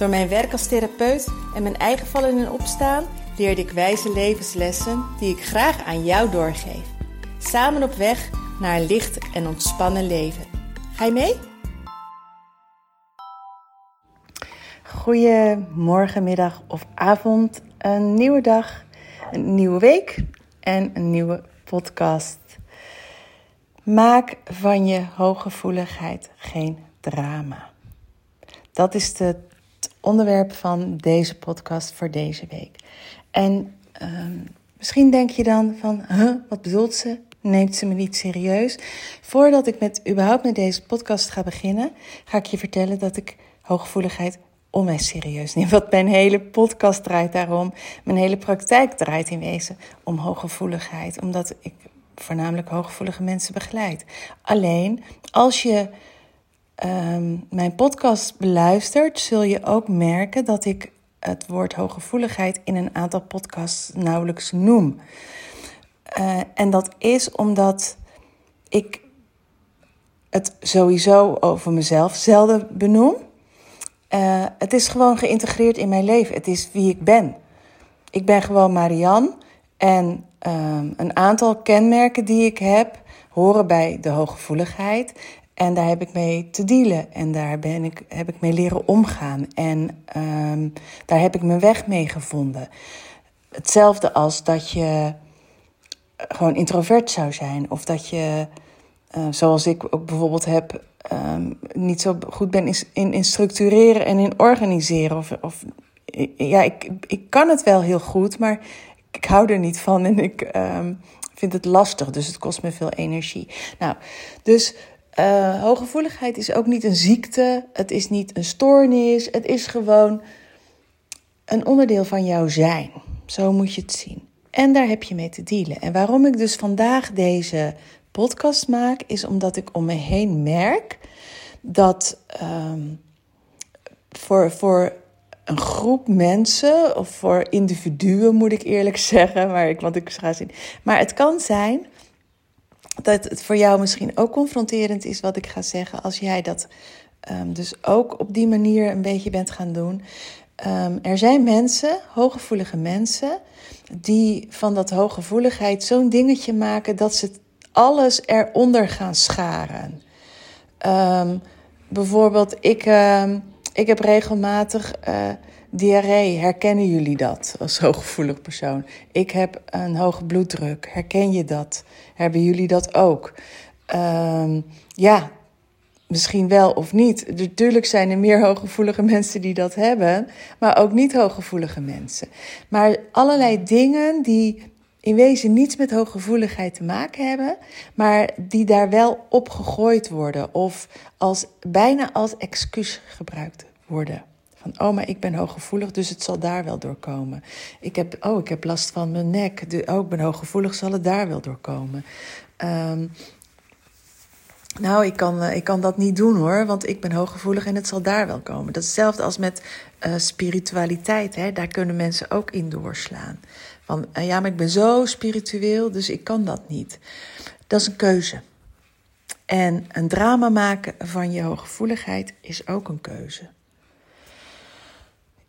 Door mijn werk als therapeut en mijn eigen vallen en opstaan leerde ik wijze levenslessen die ik graag aan jou doorgeef. Samen op weg naar een licht en ontspannen leven. Ga je mee? Goedemorgen, middag of avond. Een nieuwe dag, een nieuwe week en een nieuwe podcast. Maak van je hooggevoeligheid geen drama. Dat is het onderwerp van deze podcast voor deze week. En ehm, misschien denk je dan van, wat bedoelt ze? Neemt ze me niet serieus? Voordat ik met, überhaupt met deze podcast ga beginnen, ga ik je vertellen dat ik hooggevoeligheid onwijs serieus neem. Want mijn hele podcast draait daarom. Mijn hele praktijk draait in wezen om hooggevoeligheid. Omdat ik voornamelijk hooggevoelige mensen begeleid. Alleen als je Ehm, mijn podcast beluistert, zul je ook merken dat ik het woord hooggevoeligheid in een aantal podcasts nauwelijks noem. Uh, en dat is omdat ik het sowieso over mezelf zelden benoem. Uh, het is gewoon geïntegreerd in mijn leven. Het is wie ik ben. Ik ben gewoon Marianne. En um, een aantal kenmerken die ik heb horen bij de hooggevoeligheid. En daar heb ik mee te dealen. En daar ben ik, heb ik mee leren omgaan. En um, daar heb ik mijn weg mee gevonden. Hetzelfde als dat je gewoon introvert zou zijn. Of dat je, uh, zoals ik ook bijvoorbeeld heb, um, niet zo goed ben in, in, structureren en in organiseren. Of, of ja, ik, ik kan het wel heel goed, maar ik hou er niet van en ik um, vind het lastig. Dus het kost me veel energie. Nou, dus uh, hooggevoeligheid is ook niet een ziekte, het is niet een stoornis, het is gewoon een onderdeel van jouw zijn. Zo moet je het zien. En daar heb je mee te dealen. En waarom ik dus vandaag deze podcast maak, is omdat ik om me heen merk dat um, voor, voor een groep mensen, of voor individuen moet ik eerlijk zeggen, maar ik, want ik ga zien. Maar het kan zijn dat het voor jou misschien ook confronterend is wat ik ga zeggen, als jij dat um, dus ook op die manier een beetje bent gaan doen. Um, er zijn mensen, hooggevoelige mensen, die van dat hooggevoeligheid zo'n dingetje maken dat ze alles eronder gaan scharen. Um, bijvoorbeeld, ik, ik heb regelmatig. Uh, Diarree, herkennen jullie dat als hooggevoelig persoon? Ik heb een hoge bloeddruk, herken je dat? Hebben jullie dat ook? Um, ja, misschien wel of niet. Natuurlijk zijn er meer hooggevoelige mensen die dat hebben, maar ook niet hooggevoelige mensen. Maar allerlei dingen die in wezen niets met hooggevoeligheid te maken hebben, maar die daar wel op gegooid worden of als, bijna als excuus gebruikt worden. Van, oh, maar ik ben hooggevoelig, dus het zal daar wel doorkomen. Ik heb, oh, ik heb last van mijn nek. De, oh, ik ben hooggevoelig, zal het daar wel doorkomen. Um, nou, ik kan, uh, ik kan dat niet doen hoor, want ik ben hooggevoelig en het zal daar wel komen. Dat hetzelfde als met uh, spiritualiteit. Hè? Daar kunnen mensen ook in doorslaan. Van uh, ja, maar ik ben zo spiritueel, dus ik kan dat niet. Dat is een keuze. En een drama maken van je hooggevoeligheid is ook een keuze.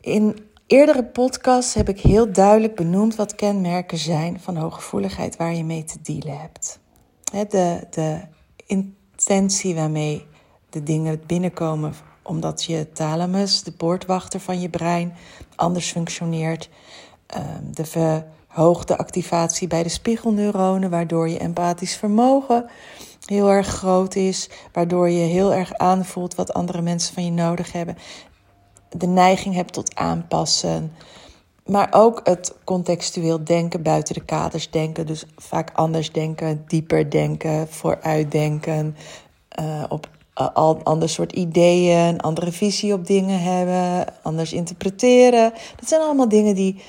In eerdere podcasts heb ik heel duidelijk benoemd wat kenmerken zijn van hooggevoeligheid waar je mee te dealen hebt. De, de intentie waarmee de dingen binnenkomen, omdat je thalamus, de poortwachter van je brein, anders functioneert. Ehm, de verhoogde activatie bij de spiegelneuronen, waardoor je empathisch vermogen heel erg groot is, waardoor je heel erg aanvoelt wat andere mensen van je nodig hebben de neiging hebt tot aanpassen. Maar ook het contextueel denken, buiten de kaders denken. Dus vaak anders denken, dieper denken, vooruitdenken. Uh, op al ander soort ideeën, andere visie op dingen hebben, anders interpreteren. Dat zijn allemaal dingen die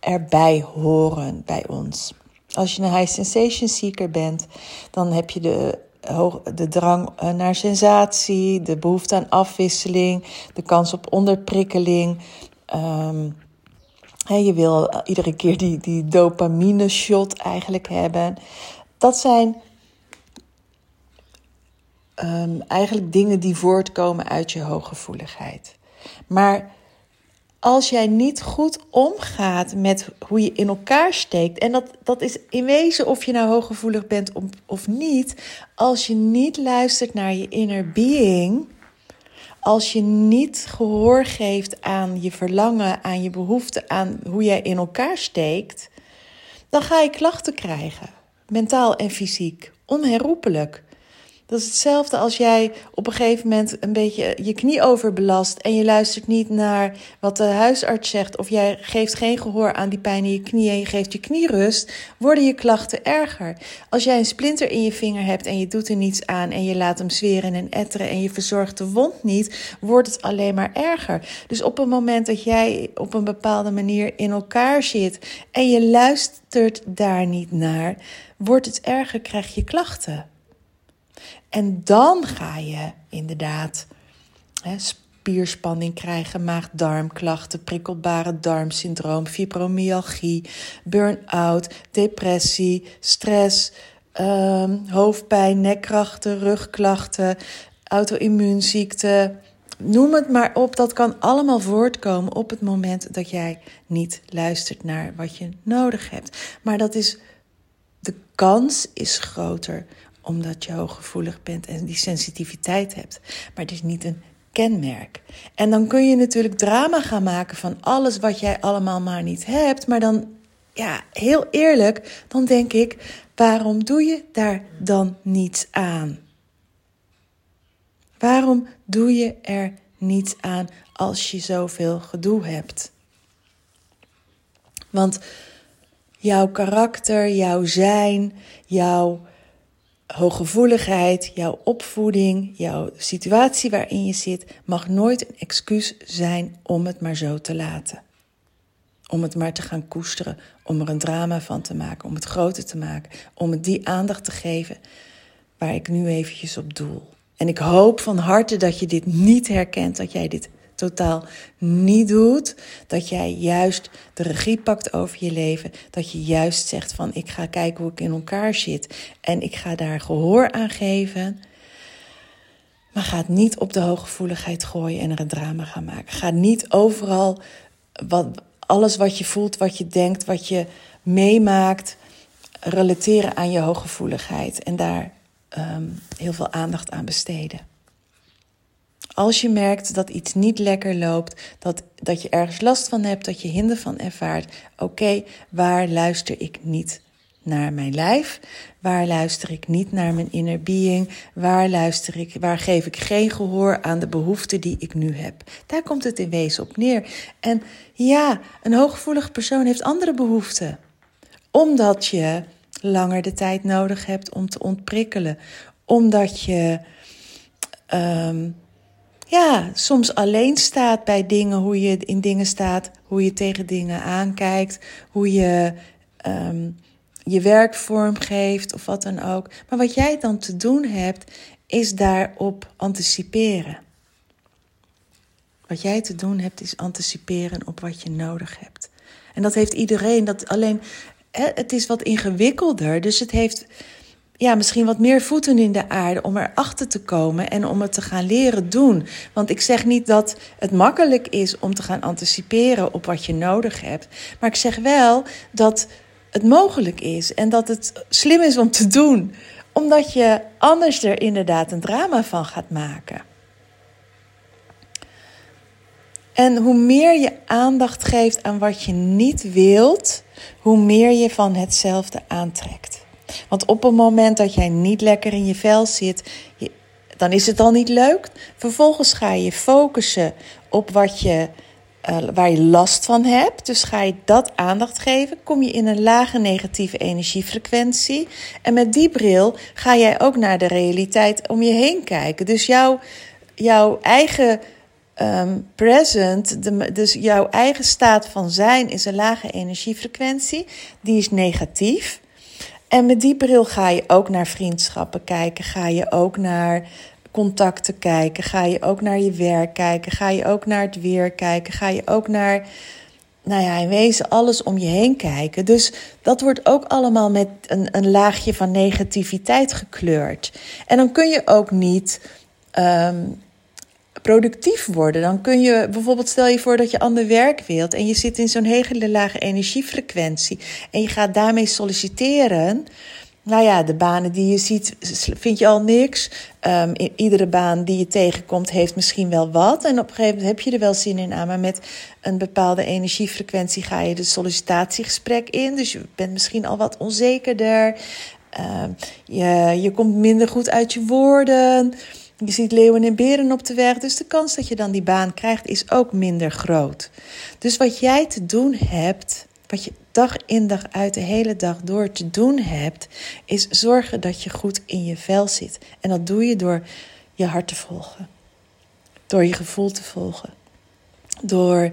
erbij horen bij ons. Als je een high sensation seeker bent, dan heb je de, de drang eh, naar sensatie, de behoefte aan afwisseling, de kans op onderprikkeling. Um, je wil iedere keer die, die dopamine shot eigenlijk hebben. Dat zijn um, eigenlijk dingen die voortkomen uit je hooggevoeligheid. Maar als jij niet goed omgaat met hoe je in elkaar steekt, en dat, dat is in wezen of je nou hooggevoelig bent of niet, als je niet luistert naar je inner being, als je niet gehoor geeft aan je verlangen, aan je behoefte, aan hoe jij in elkaar steekt, dan ga je klachten krijgen, mentaal en fysiek, onherroepelijk. Dat is hetzelfde als jij op een gegeven moment een beetje je knie overbelast en je luistert niet naar wat de huisarts zegt of jij geeft geen gehoor aan die pijn in je knie en je geeft je knie rust, worden je klachten erger. Als jij een splinter in je vinger hebt en je doet er niets aan en je laat hem zweren en etteren en je verzorgt de wond niet, wordt het alleen maar erger. Dus op het moment dat jij op een bepaalde manier in elkaar zit en je luistert daar niet naar, wordt het erger, krijg je klachten. En dan ga je inderdaad hè, spierspanning krijgen, maag-darmklachten, prikkelbare darmsyndroom, fibromyalgie, burn-out, depressie, stress, um, hoofdpijn, nekkrachten, rugklachten, auto-immuunziekte. Noem het maar op, dat kan allemaal voortkomen op het moment dat jij niet luistert naar wat je nodig hebt. Maar dat is, de kans is groter omdat je hooggevoelig bent en die sensitiviteit hebt. Maar het is niet een kenmerk. En dan kun je natuurlijk drama gaan maken van alles wat jij allemaal maar niet hebt. Maar dan, ja, heel eerlijk, dan denk ik, waarom doe je daar dan niets aan? Waarom doe je er niets aan als je zoveel gedoe hebt? Want jouw karakter, jouw zijn, jouw hooggevoeligheid, jouw opvoeding, jouw situatie waarin je zit, mag nooit een excuus zijn om het maar zo te laten. Om het maar te gaan koesteren, om er een drama van te maken, om het groter te maken, om het die aandacht te geven waar ik nu eventjes op doel. En ik hoop van harte dat je dit niet herkent, dat jij dit totaal niet doet. Dat jij juist de regie pakt over je leven. Dat je juist zegt van ik ga kijken hoe ik in elkaar zit. En ik ga daar gehoor aan geven. Maar ga het niet op de hooggevoeligheid gooien en er een drama gaan maken. Ga niet overal wat, alles wat je voelt, wat je denkt, wat je meemaakt, relateren aan je hooggevoeligheid. En daar ehm, heel veel aandacht aan besteden. Als je merkt dat iets niet lekker loopt, dat, dat je ergens last van hebt, dat je hinder van ervaart, oké, waar luister ik niet naar mijn lijf? Waar luister ik niet naar mijn inner being? Waar luister ik, waar geef ik geen gehoor aan de behoeften die ik nu heb? Daar komt het in wezen op neer. En ja, een hooggevoelige persoon heeft andere behoeften. Omdat je langer de tijd nodig hebt om te ontprikkelen. Omdat je um, ja, soms alleen staat bij dingen, hoe je in dingen staat, hoe je tegen dingen aankijkt, hoe je um, je werk vormgeeft of wat dan ook. Maar wat jij dan te doen hebt, is daarop anticiperen. Wat jij te doen hebt, is anticiperen op wat je nodig hebt. En dat heeft iedereen. Dat alleen, het is wat ingewikkelder. Dus het heeft ja, misschien wat meer voeten in de aarde om erachter te komen en om het te gaan leren doen. Want ik zeg niet dat het makkelijk is om te gaan anticiperen op wat je nodig hebt. Maar ik zeg wel dat het mogelijk is en dat het slim is om te doen. Omdat je anders er inderdaad een drama van gaat maken. En hoe meer je aandacht geeft aan wat je niet wilt, hoe meer je van hetzelfde aantrekt. Want op het moment dat jij niet lekker in je vel zit, dan is het al niet leuk. Vervolgens ga je focussen op wat je uh, waar je last van hebt. Dus ga je dat aandacht geven, kom je in een lage negatieve energiefrequentie. En met die bril ga jij ook naar de realiteit om je heen kijken. Dus jouw, jouw eigen um, present, dus jouw eigen staat van zijn is een lage energiefrequentie. Die is negatief. En met die bril ga je ook naar vriendschappen kijken. Ga je ook naar contacten kijken. Ga je ook naar je werk kijken. Ga je ook naar het weer kijken. Ga je ook naar, nou ja, in wezen alles om je heen kijken. Dus dat wordt ook allemaal met een, een laagje van negativiteit gekleurd. En dan kun je ook niet. Um, productief worden. Dan kun je bijvoorbeeld, stel je voor dat je ander werk wilt en je zit in zo'n hele lage energiefrequentie en je gaat daarmee solliciteren. Nou ja, de banen die je ziet, vind je al niks. Um, iedere baan die je tegenkomt, heeft misschien wel wat. En op een gegeven moment heb je er wel zin in aan. Maar met een bepaalde energiefrequentie ga je de sollicitatiegesprek in. Dus je bent misschien al wat onzekerder. Um, je, je komt minder goed uit je woorden. Je ziet leeuwen en beren op de weg, dus de kans dat je dan die baan krijgt is ook minder groot. Dus wat jij te doen hebt, wat je dag in dag uit de hele dag door te doen hebt, is zorgen dat je goed in je vel zit. En dat doe je door je hart te volgen, door je gevoel te volgen, door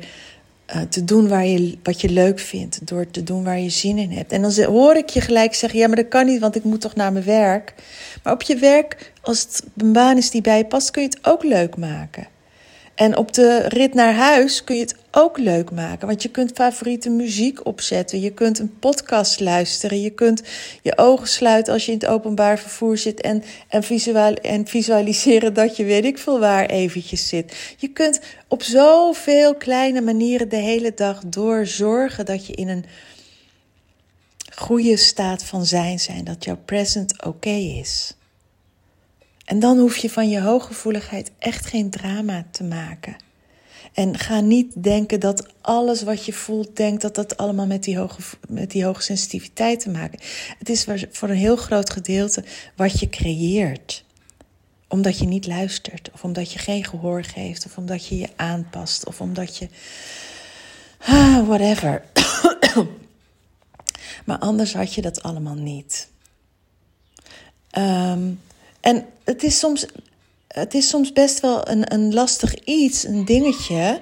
uh, te doen waar je, wat je leuk vindt. Door te doen waar je zin in hebt. En dan hoor ik je gelijk zeggen: ja, maar dat kan niet, want ik moet toch naar mijn werk. Maar op je werk, als het een baan is die bij je past, kun je het ook leuk maken. En op de rit naar huis kun je het ook leuk maken. Want je kunt favoriete muziek opzetten. Je kunt een podcast luisteren. Je kunt je ogen sluiten als je in het openbaar vervoer zit. En, en, visual, en visualiseren dat je weet ik veel waar eventjes zit. Je kunt op zoveel kleine manieren de hele dag door zorgen dat je in een goede staat van zijn zijn. Dat jouw present oké is. En dan hoef je van je hooggevoeligheid echt geen drama te maken. En ga niet denken dat alles wat je voelt, denkt dat dat allemaal met die hoge, met die hoge sensitiviteit te maken. Het is voor een heel groot gedeelte wat je creëert. Omdat je niet luistert, of omdat je geen gehoor geeft, of omdat je je aanpast, of omdat je. Ah, whatever. maar anders had je dat allemaal niet. Um, en het is soms, het is soms best wel een, een lastig iets, een dingetje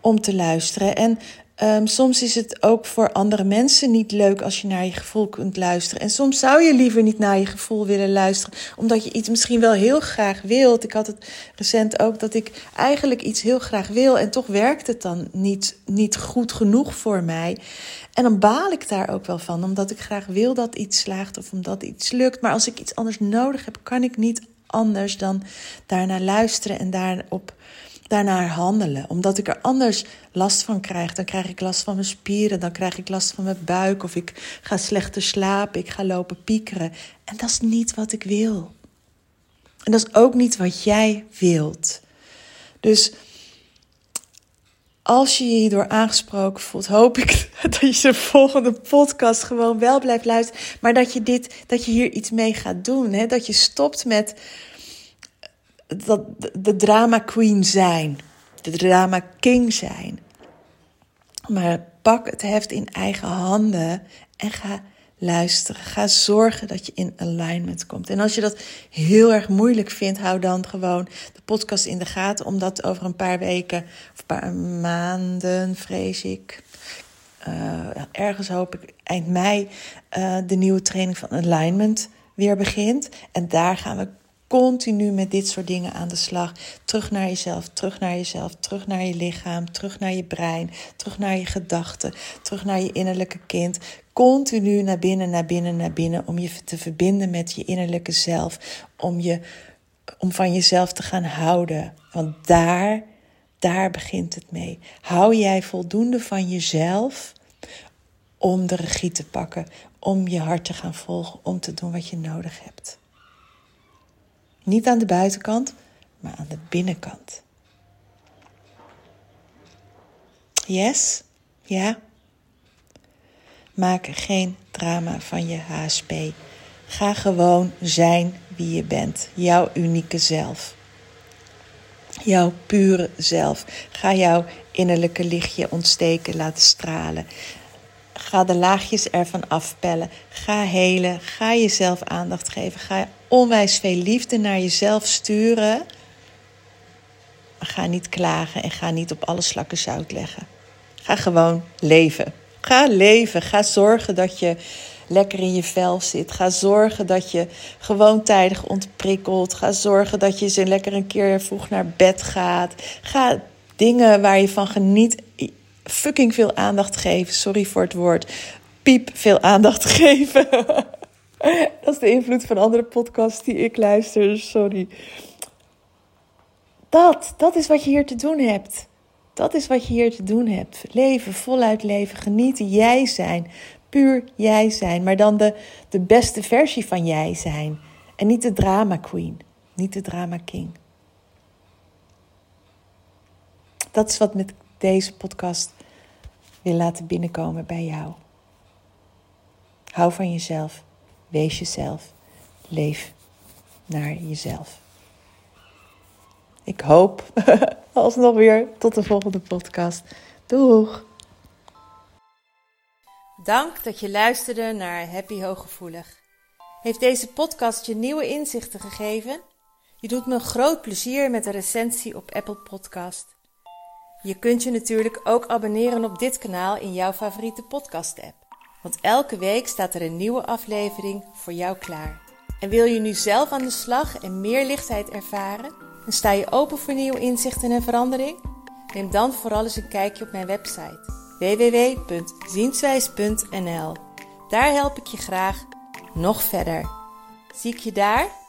om te luisteren. En um, soms is het ook voor andere mensen niet leuk als je naar je gevoel kunt luisteren. En soms zou je liever niet naar je gevoel willen luisteren, omdat je iets misschien wel heel graag wilt. Ik had het recent ook dat ik eigenlijk iets heel graag wil en toch werkt het dan niet, niet goed genoeg voor mij. En dan baal ik daar ook wel van, omdat ik graag wil dat iets slaagt of omdat iets lukt. Maar als ik iets anders nodig heb, kan ik niet anders dan daarnaar luisteren en daarop, daarnaar handelen. Omdat ik er anders last van krijg. Dan krijg ik last van mijn spieren, dan krijg ik last van mijn buik of ik ga slechter slapen, ik ga lopen piekeren. En dat is niet wat ik wil. En dat is ook niet wat jij wilt. Dus als je je hierdoor aangesproken voelt, hoop ik dat je de volgende podcast gewoon wel blijft luisteren. Maar dat je, dit, dat je hier iets mee gaat doen. Hè? Dat je stopt met dat, de drama queen zijn. De drama king zijn. Maar pak het heft in eigen handen en ga luisteren. Ga zorgen dat je in alignment komt. En als je dat heel erg moeilijk vindt, hou dan gewoon de podcast in de gaten. Omdat over een paar weken of een paar maanden, vrees ik. Uh, ergens hoop ik eind mei uh, de nieuwe training van alignment weer begint. En daar gaan we continu met dit soort dingen aan de slag. Terug naar jezelf, terug naar jezelf, terug naar je lichaam, terug naar je brein, terug naar je gedachten, terug naar je innerlijke kind. Continu naar binnen, naar binnen, naar binnen om je te verbinden met je innerlijke zelf, om je om van jezelf te gaan houden, want daar daar begint het mee. Hou jij voldoende van jezelf om de regie te pakken, om je hart te gaan volgen, om te doen wat je nodig hebt? Niet aan de buitenkant, maar aan de binnenkant. Yes? Ja? Maak geen drama van je HSP. Ga gewoon zijn wie je bent, jouw unieke zelf. jouw pure zelf. Ga jouw innerlijke lichtje ontsteken, laten stralen. Ga de laagjes ervan afpellen. Ga helen. Ga jezelf aandacht geven. Ga onwijs veel liefde naar jezelf sturen. Ga niet klagen en ga niet op alle slakken zout leggen. Ga gewoon leven. Ga leven. Ga zorgen dat je lekker in je vel zit. Ga zorgen dat je gewoon tijdig ontprikkelt. Ga zorgen dat je ze lekker een keer vroeg naar bed gaat. Ga dingen waar je van geniet fucking veel aandacht geven. Sorry voor het woord. Piep veel aandacht geven. Dat is de invloed van andere podcasts die ik luister. Sorry. Dat, dat is wat je hier te doen hebt. Dat is wat je hier te doen hebt. Leven, voluit leven, genieten, jij zijn. Puur jij zijn, maar dan de, de beste versie van jij zijn. En niet de drama queen, niet de drama king. Dat is wat met deze podcast wil laten binnenkomen bij jou. Hou van jezelf, wees jezelf, leef naar jezelf. Ik hoop alsnog weer tot de volgende podcast. Doeg! Dank dat je luisterde naar Happy Hooggevoelig. Heeft deze podcast je nieuwe inzichten gegeven? Je doet me groot plezier met een recensie op Apple Podcast. Je kunt je natuurlijk ook abonneren op dit kanaal in jouw favoriete podcast-app. Want elke week staat er een nieuwe aflevering voor jou klaar. En wil je nu zelf aan de slag en meer lichtheid ervaren? En sta je open voor nieuwe inzichten en verandering? Neem dan vooral eens een kijkje op mijn website www.zienswijs.nl. Daar help ik je graag nog verder. Zie ik je daar?